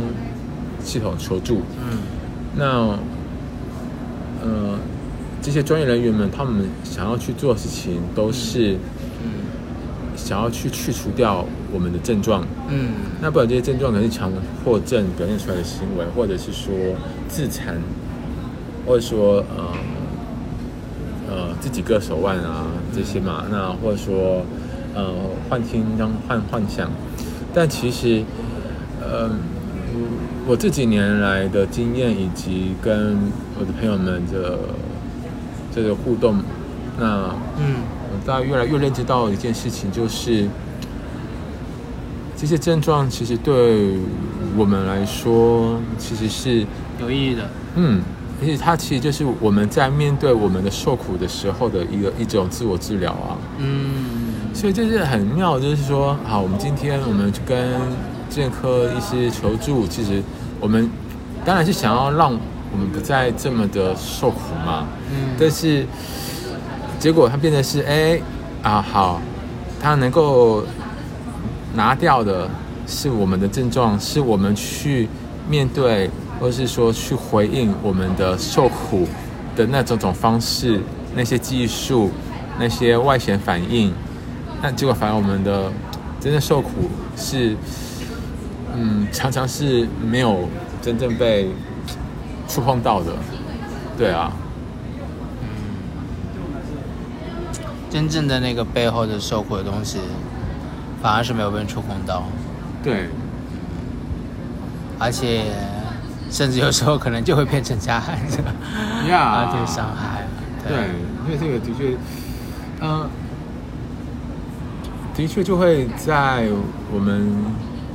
系统求助，嗯。那呃这些专业人员们，他们想要去做的事情，都是嗯。想要去去除掉我们的症状。嗯。那不然这些症状可能是强迫症表现出来的行为，或者是说自残，或者说呃呃自己割手腕啊这些嘛，那或者说呃幻听当幻幻想，但其实呃我这几年来的经验以及跟我的朋友们的这个互动，那嗯。我大概越来越认知到一件事情，就是这些症状其实对我们来说其实是，有意义的。嗯，而且它其实就是我们在面对我们的受苦的时候的一个一种自我治疗啊。嗯所以这是很妙，就是说，好，我们今天我们去跟健科医师求助，其实我们当然是想要让我们不再这么的受苦嘛。嗯但是结果它变得是，哎啊好，它能够拿掉的是我们的症状，是我们去面对，或是说去回应我们的受苦的那种种方式，那些技术，那些外显反应，那结果反而我们的真正受苦是，嗯，常常是没有真正被触碰到的，对啊。嗯真正的那个背后的受苦的东西，反而是没有被触碰到，对，而且甚至有时候可能就会变成加害者，呀啊，对伤害，对，因为这个的确，呃，的确就会在我们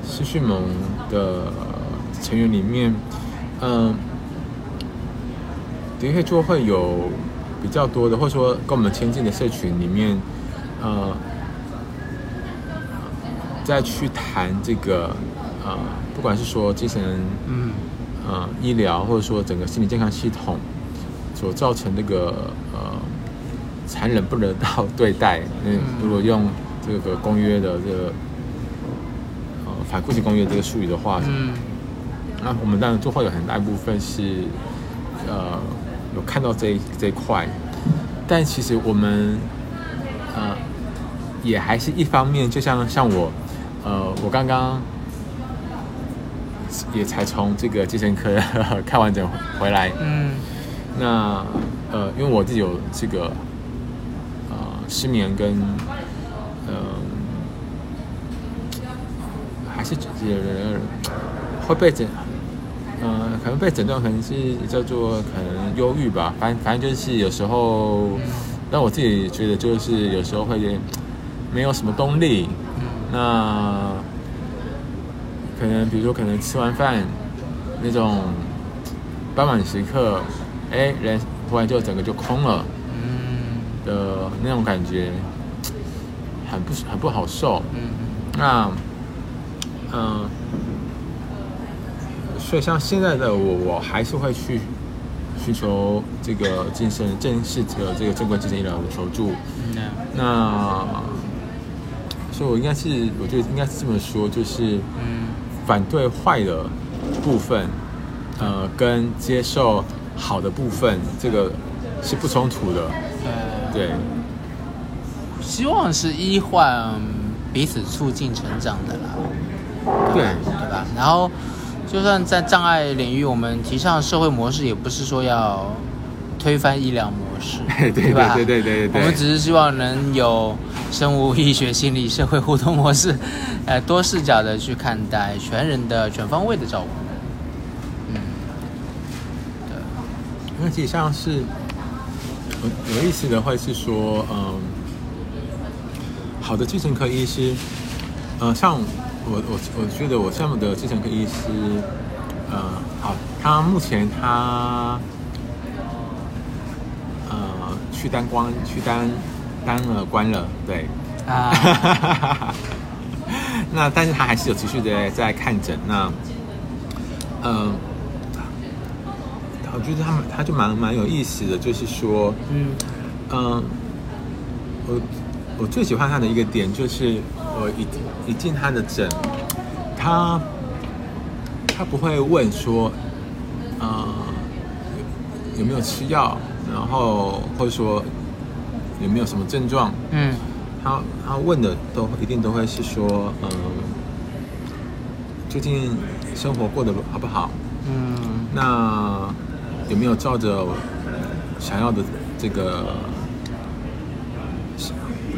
失序盟的成员里面，嗯、的确就会有比较多的，或者说跟我们亲近的社群里面，呃，再去谈这个，呃，不管是说精神嗯呃医疗，或者说整个心理健康系统所造成这个呃残忍不人道 对待，嗯，如果用这个公约的这个呃反酷刑公约这个术语的话，嗯。那我们当然就会有很大一部分是呃有看到这一这一块，但其实我们呃也还是一方面，就像像我呃我刚刚也才从这个精神科 看完整回来，嗯。那呃因为我自己有这个呃失眠跟呃还是呃会被诊，呃，可能被诊断可能是叫做可能忧郁吧，反正反正就是有时候，让我自己觉得就是有时候会没有什么动力，那可能比如说可能吃完饭那种傍晚时刻，哎，人突然就整个就空了嗯的那种感觉，很不很不好受。嗯那，嗯、所以像现在的我，我还是会去寻求这个精神正式的这个正规精神医疗的求助。嗯那，所以我应该是，我觉得应该是这么说，就是嗯反对坏的部分，呃，跟接受好的部分，这个是不冲突的。呃，对，希望是医患彼此促进成长的啦，对，对吧？然后就算在障碍领域，我们提倡社会模式，也不是说要推翻医疗模式，对对吧？对对对对对我们只是希望能有生物医学、心理、社会互动模式，呃，多视角的去看待全人的全方位的照顾。嗯，对，因为其实像是有有意思的会是说，嗯，好的精神科医师，呃，像我我我觉得我项目的精神科医师，呃，好，他目前他呃去当官去当当了官了，对，啊，那但是他还是有持续的在看诊。那，嗯、我觉得他他就蛮蛮有意思的，就是说，嗯嗯、我我最喜欢他的一个点就是，我一一进他的诊，他他不会问说，呃，有有没有吃药，然后或者说有没有什么症状，嗯。他他问的都一定都会是说，嗯，最近生活过得好不好？嗯。那有没有照着想要的这个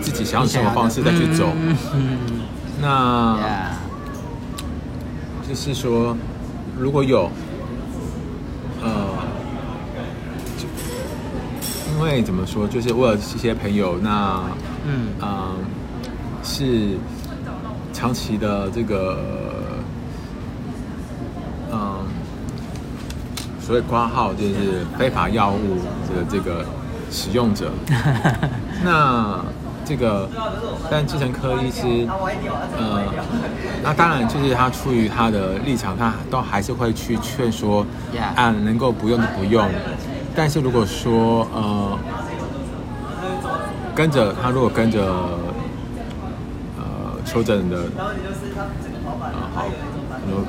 自己想要的生活方式再去走？嗯嗯。那，Yeah，就是说，如果有，呃，就因为怎么说，就是我有一些朋友，那嗯嗯，是长期的这个，嗯，所谓挂号就是非法药物的这个使用者。那这个，但精神科医师，呃，那当然就是他出于他的立场，他都还是会去劝说啊，能够不用就不用。但是如果说呃，跟着他如果跟着呃求诊的呃好，呃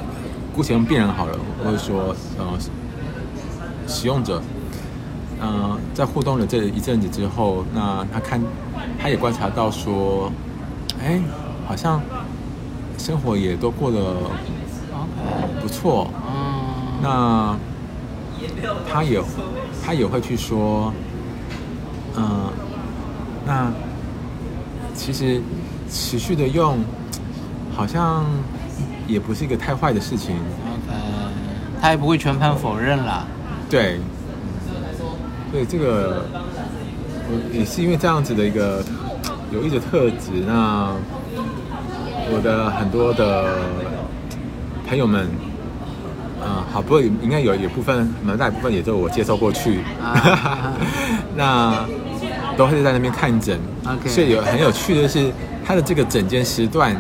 姑且用病人好了，或者说呃使用者，呃在互动了这一阵子之后，那他看他也观察到说，哎，好像生活也都过得不错，嗯，那他也他也会去说，嗯、那其实持续的用，好像也不是一个太坏的事情，OK，他也不会全盘否认啦。对，对这个，我也是因为这样子的一个有益的特质，那我的很多的朋友们，嗯，好，不过应该有有部分蛮大一部分也都我介绍过去，啊。那都会在那边看诊。OK 所以有很有趣的是，他的这个诊间时段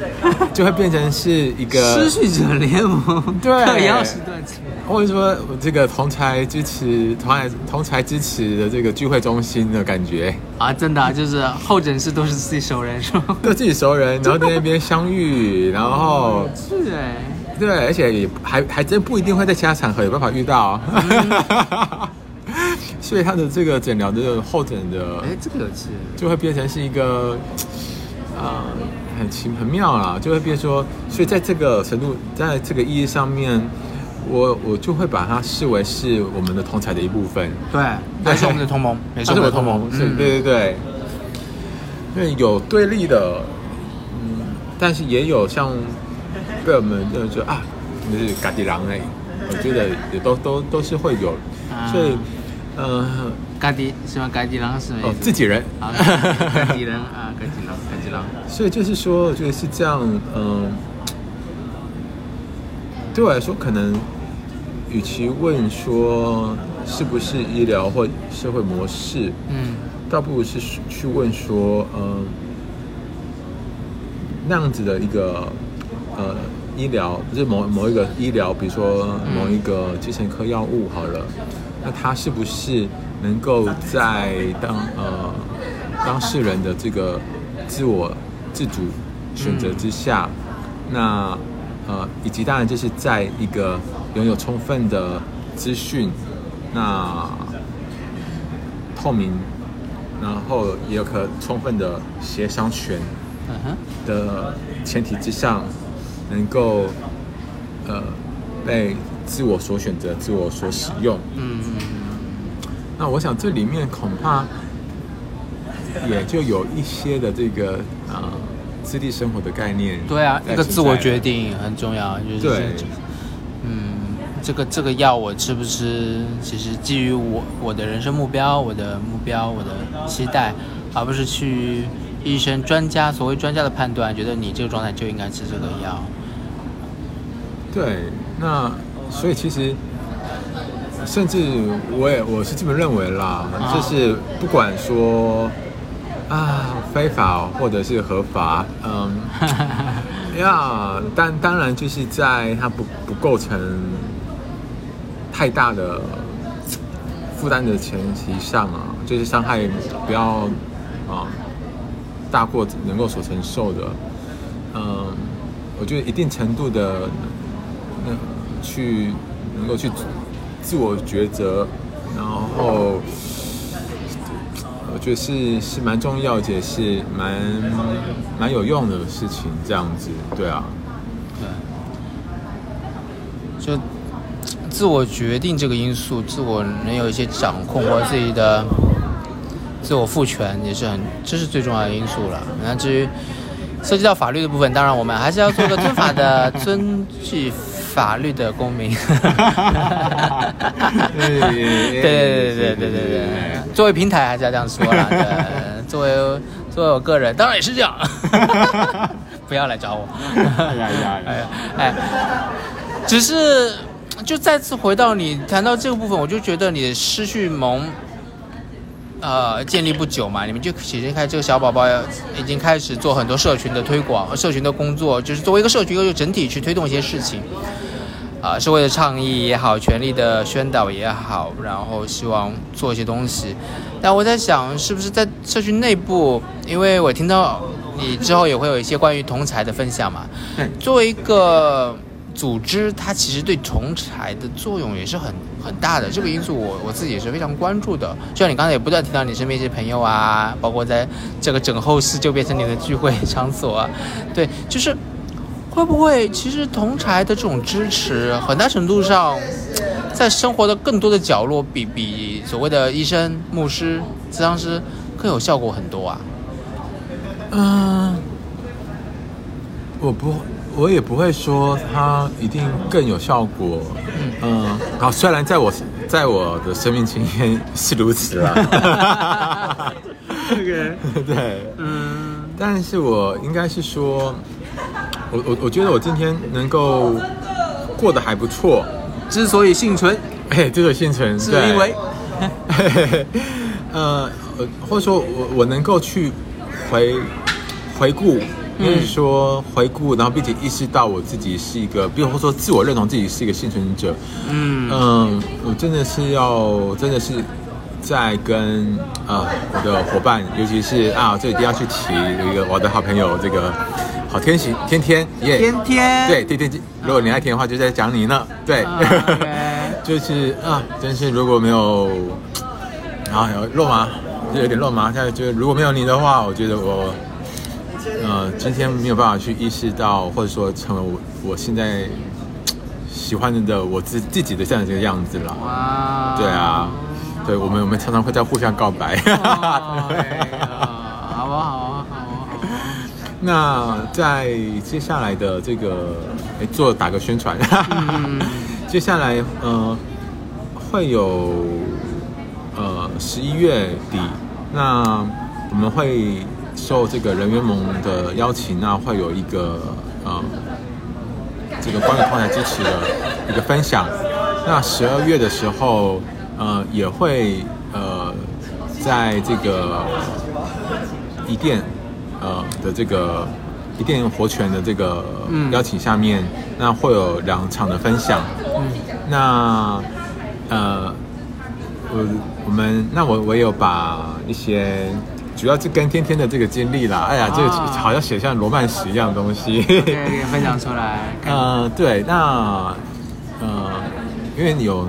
就会变成是一个失去者联盟。对。特邀时段，或者说我这个同才支持同才同才支持的这个聚会中心的感觉，啊，真的啊、就是候诊室都是自己熟人是吗？都自己熟人，然后在那边相遇，然后 是哎，对，而且也还还真不一定会在其他场合有办法遇到，所以他的这个诊疗的候诊的哎，这个是。就会变成是一个，呃，很奇很妙啦，就会变说，所以在这个程度，在这个意义上面，我我就会把它视为是我们的同才的一部分，对，他是我们的同盟，没错是我的同盟，是，嗯对对对，对，有对立的，嗯，但是也有像被我们就是说啊，就是嘎迪狼哎，我觉得也都都都是会有，啊所以，呃，嘎迪什么？嘎迪狼是什么意哦，思？自己人，啊，嘎迪人啊，嘎迪狼，嘎迪狼。所以就是说，我觉得是这样，嗯，对我来说，可能与其问说是不是医疗或社会模式，嗯倒不如是去问说，嗯，那样子的一个呃医疗，就是某某一个医疗，比如说某一个精神科药物好了，那它是不是能够在当呃当事人的这个自我自主选择之下，那呃以及当然就是在一个拥有充分的资讯，那透明，然后也有可充分的协商权的前提之上，能够呃被自我所选择、自我所使用。嗯嗯那我想这里面恐怕也就有一些的这个呃自立生活的概念。对啊，一个自我决定很重要，就是对嗯，这个这个药我吃不吃，其实基于我我的人生目标、我的目标、我的期待，而不是去医生、专家所谓专家的判断，觉得你这个状态就应该吃这个药。对，那所以其实，甚至我也我是这么认为啦，啊。就是不管说啊非法或者是合法，嗯，呀，但当然就是在它不不构成太大的负担的前提上啊，就是伤害不要啊大过能够所承受的，嗯，我觉得一定程度的去能够去自我抉择，然后我觉得是是蛮重要，也是蛮蛮有用的事情，这样子，对啊，对，就自我决定这个因素，自我能有一些掌控或自己的自我赋权，也是很这是最重要的因素了。那至于涉及到法律的部分，当然我们还是要做个遵法的、遵纪法律的公民。对对对对对对对，作为平台还是要这样说啦。对，作为作为我个人，当然也是这样。不要来找我。哎呀呀哎呀哎，只是就再次回到你谈到这个部分，我就觉得你的失去萌，呃，建立不久嘛，你们就其实开始这个小宝宝已经开始做很多社群的推广、社群的工作，就是作为一个社群，又整体去推动一些事情。啊，社会的倡议也好，权力的宣导也好，然后希望做一些东西。但我在想，是不是在社区内部，因为我听到你之后也会有一些关于同才的分享嘛。对作为一个组织，它其实对同才的作用也是很很大的。这个因素我我自己也是非常关注的。就像你刚才也不断提到你身边一些朋友啊，包括在这个整后室就变成你的聚会场所啊，对，就是。会不会其实同才的这种支持，很大程度上，在生活的更多的角落，比比所谓的医生、牧师、咨商师更有效果很多啊？嗯，我不，我也不会说它一定更有效果。嗯，好，虽然在我在我的生命经验是如此啦。OK，对，嗯但是我应该是说，我我我觉得我今天能够过得还不错。之所以幸存，哎，这个幸存是因为 呃，呃或者说我我能够去回回顾，就是说回顾，然后并且意识到我自己是一个，比如说自我认同自己是一个幸存者。嗯嗯，我真的是要，真的是在跟呃我的伙伴，尤其是啊，这一定要去提一个我的好朋友，这个好天行天天耶，天天对天天，如果你爱听的话，就在讲你呢，对。就是啊，真是如果没有，啊有肉麻，就有点肉麻。现在就是如果没有你的话，我觉得我，呃，今天没有办法去意识到，或者说成为我我现在喜欢的我自自己的这样的这个样子了。哇，对啊，对我们我们常常会在互相告白。好啊好那在接下来的这个，哎，做打个宣传。嗯 接下来呃会有呃十一月底，那我们会受这个人员盟的邀请，那会有一个呃这个关于同台支持的一个分享。那十二月的时候，呃也会呃在这个一店呃的这个一店活泉的这个嗯。邀请下面，那会有两场的分享。嗯。那呃，我我们那我我有把一些主要是跟天天的这个经历啦，哎呀，这个啊好像写像罗曼史一样的东西。分享出来，呃，对，那呃，因为有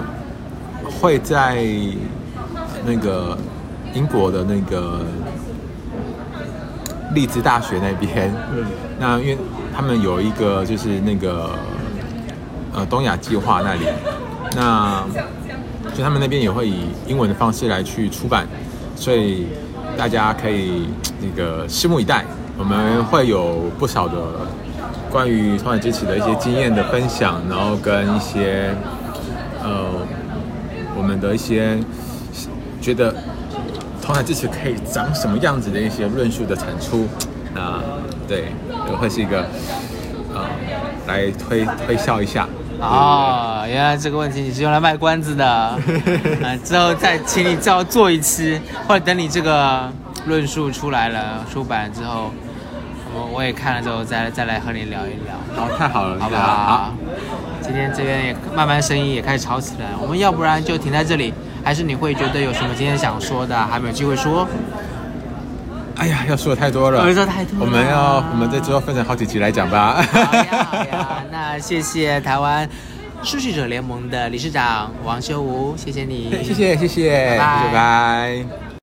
会在那个英国的那个利兹大学那边，嗯那因为他们有一个就是那个呃东亚计划那里，那就他们那边也会以英文的方式来去出版，所以大家可以那个拭目以待。我们会有不少的关于创业支持的一些经验的分享，然后跟一些呃我们的一些觉得同海支持可以长什么样子的一些论述的产出。那对，会是一个呃来推推销一下。哦，原来这个问题你是用来卖关子的，啊，之后再请你照做一期，或者等你这个论述出来了，出版之后，我我也看了之后再再来和你聊一聊。好，太好了，好不好？今天这边也慢慢声音也开始吵起来，我们要不然就停在这里，还是你会觉得有什么今天想说的，还没有机会说？哎呀，要说的太多了，说太多了。我们要，我们在之后分成好几集来讲吧。好呀，好呀。那谢谢台湾书序者联盟的理事长王修吴，谢谢你。谢谢，谢谢，拜拜。